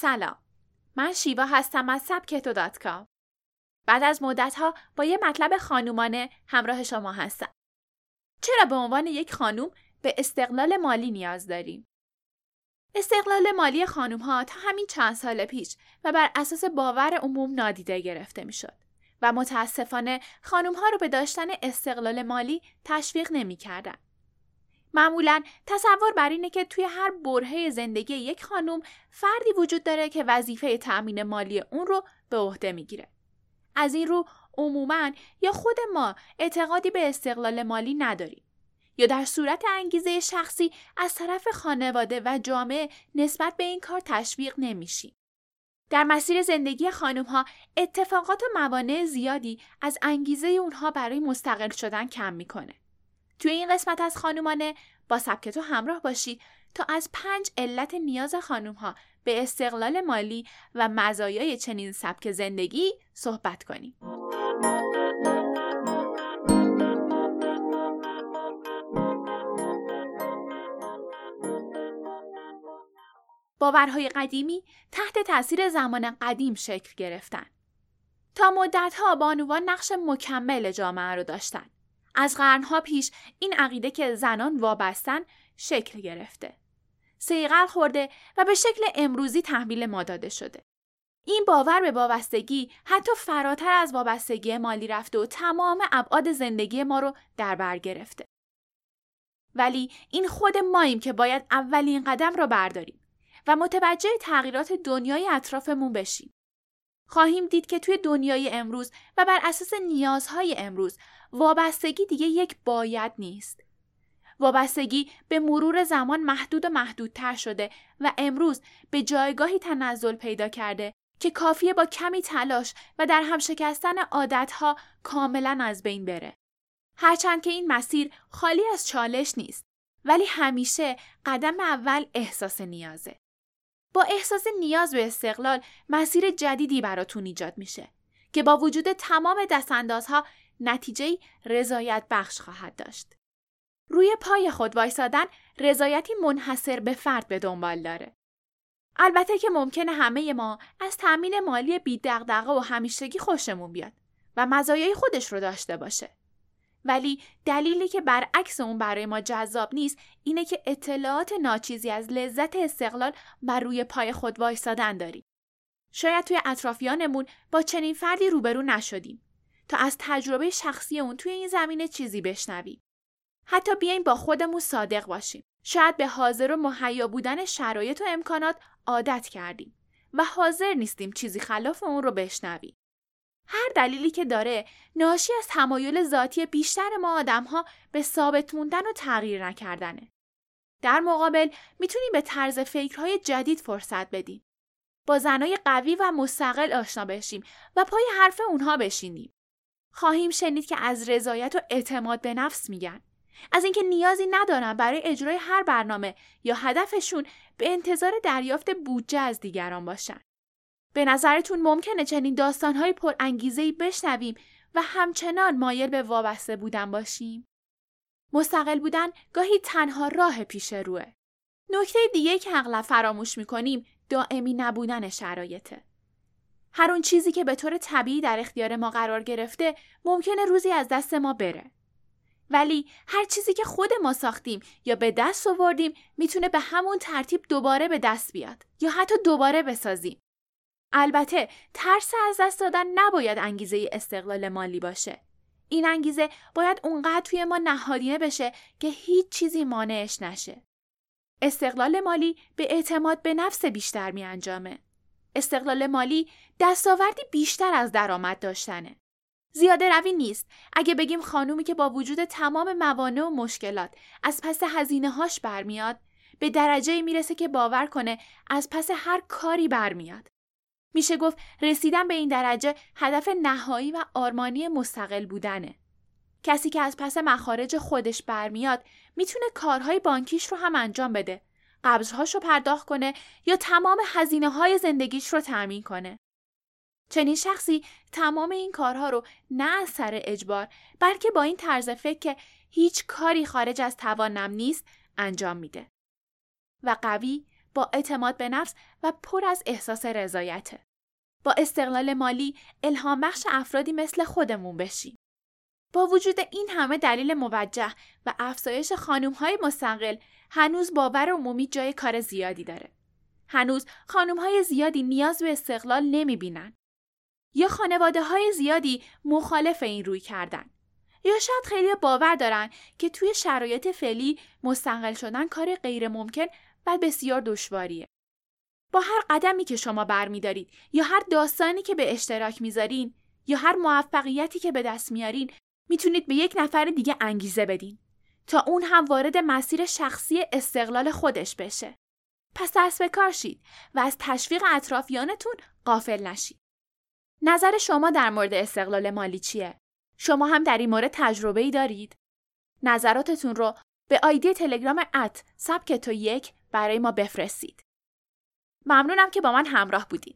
سلام. من شیوا هستم از سبکتو دات کام. بعد از مدتها با یه مطلب خانومانه همراه شما هستم. چرا به عنوان یک خانوم به استقلال مالی نیاز داریم؟ استقلال مالی خانوم ها تا همین چند سال پیش و بر اساس باور عموم نادیده گرفته می شد و متاسفانه خانوم ها رو به داشتن استقلال مالی تشویق نمی کردن. معمولا تصور بر اینه که توی هر برهه زندگی یک خانم فردی وجود داره که وظیفه تأمین مالی اون رو به عهده می‌گیره. از این رو عموما یا خود ما اعتقادی به استقلال مالی نداریم یا در صورت انگیزه شخصی از طرف خانواده و جامعه نسبت به این کار تشویق نمیشیم. در مسیر زندگی خانم ها اتفاقات و موانع زیادی از انگیزه اونها برای مستقل شدن کم می‌کنه. توی این قسمت از خانومانه با سبک تو همراه باشید تا از پنج علت نیاز خانوم ها به استقلال مالی و مزایای چنین سبک زندگی صحبت کنیم. باورهای قدیمی تحت تاثیر زمان قدیم شکل گرفتن. تا مدتها بانوان نقش مکمل جامعه رو داشتن. از قرنها پیش این عقیده که زنان وابستن شکل گرفته. سیغل خورده و به شکل امروزی تحویل ما داده شده. این باور به وابستگی حتی فراتر از وابستگی مالی رفته و تمام ابعاد زندگی ما رو در بر گرفته. ولی این خود ماییم که باید اولین قدم را برداریم و متوجه تغییرات دنیای اطرافمون بشیم. خواهیم دید که توی دنیای امروز و بر اساس نیازهای امروز وابستگی دیگه یک باید نیست. وابستگی به مرور زمان محدود و محدودتر شده و امروز به جایگاهی تنزل پیدا کرده که کافیه با کمی تلاش و در هم شکستن عادتها کاملا از بین بره. هرچند که این مسیر خالی از چالش نیست ولی همیشه قدم اول احساس نیازه. با احساس نیاز به استقلال مسیر جدیدی براتون ایجاد میشه که با وجود تمام دستاندازها نتیجه رضایت بخش خواهد داشت. روی پای خود وایسادن رضایتی منحصر به فرد به دنبال داره. البته که ممکنه همه ما از تأمین مالی بی دغدغه و همیشگی خوشمون بیاد و مزایای خودش رو داشته باشه. ولی دلیلی که برعکس اون برای ما جذاب نیست اینه که اطلاعات ناچیزی از لذت استقلال بر روی پای خود وایسادن داریم. شاید توی اطرافیانمون با چنین فردی روبرو نشدیم تا از تجربه شخصی اون توی این زمینه چیزی بشنویم. حتی بیایم با خودمون صادق باشیم. شاید به حاضر و مهیا بودن شرایط و امکانات عادت کردیم و حاضر نیستیم چیزی خلاف اون رو بشنویم. هر دلیلی که داره ناشی از تمایل ذاتی بیشتر ما آدم ها به ثابت موندن و تغییر نکردنه. در مقابل می‌تونیم به طرز فکرهای جدید فرصت بدیم. با زنای قوی و مستقل آشنا بشیم و پای حرف اونها بشینیم. خواهیم شنید که از رضایت و اعتماد به نفس میگن. از اینکه نیازی ندارن برای اجرای هر برنامه یا هدفشون به انتظار دریافت بودجه از دیگران باشن. به نظرتون ممکنه چنین داستانهای پر انگیزهی بشنویم و همچنان مایل به وابسته بودن باشیم؟ مستقل بودن گاهی تنها راه پیش روه. نکته دیگه که اغلب فراموش می‌کنیم دائمی نبودن شرایطه. هر اون چیزی که به طور طبیعی در اختیار ما قرار گرفته ممکنه روزی از دست ما بره. ولی هر چیزی که خود ما ساختیم یا به دست آوردیم می‌تونه به همون ترتیب دوباره به دست بیاد یا حتی دوباره بسازیم. البته ترس از دست دادن نباید انگیزه استقلال مالی باشه. این انگیزه باید اونقدر توی ما نهادینه بشه که هیچ چیزی مانعش نشه. استقلال مالی به اعتماد به نفس بیشتر می انجامه. استقلال مالی دستاوردی بیشتر از درآمد داشتنه. زیاده روی نیست اگه بگیم خانومی که با وجود تمام موانع و مشکلات از پس هزینه هاش برمیاد به درجه می‌رسه که باور کنه از پس هر کاری برمیاد. میشه گفت رسیدن به این درجه هدف نهایی و آرمانی مستقل بودنه. کسی که از پس مخارج خودش برمیاد می‌تونه کارهای بانکیش رو هم انجام بده. قبضهاش رو پرداخت کنه یا تمام هزینه های زندگیش رو تأمین کنه. چنین شخصی تمام این کارها رو نه از سر اجبار بلکه با این طرز فکر که هیچ کاری خارج از توانم نیست انجام میده. و قوی با اعتماد به نفس و پر از احساس رضایته. با استقلال مالی الهام بخش افرادی مثل خودمون بشیم. با وجود این همه دلیل موجه و افزایش خانوم های مستقل هنوز باور عمومی جای کار زیادی داره. هنوز خانوم های زیادی نیاز به استقلال نمی بینن. یا خانواده های زیادی مخالف این روی کردن. یا شاید خیلی باور دارن که توی شرایط فعلی مستقل شدن کار غیر ممکن و بسیار دشواریه. با هر قدمی که شما برمیدارید یا هر داستانی که به اشتراک می‌ذارین یا هر موفقیتی که به دست میارین می‌تونید به یک نفر دیگه انگیزه بدین تا اون هم وارد مسیر شخصی استقلال خودش بشه. پس دست به کار شید و از تشویق اطرافیانتون قافل نشید. نظر شما در مورد استقلال مالی چیه؟ شما هم در این مورد تجربه ای دارید؟ نظراتتون رو به آیدی تلگرام ات سبک تو یک برای ما بفرستید. ممنونم که با من همراه بودید.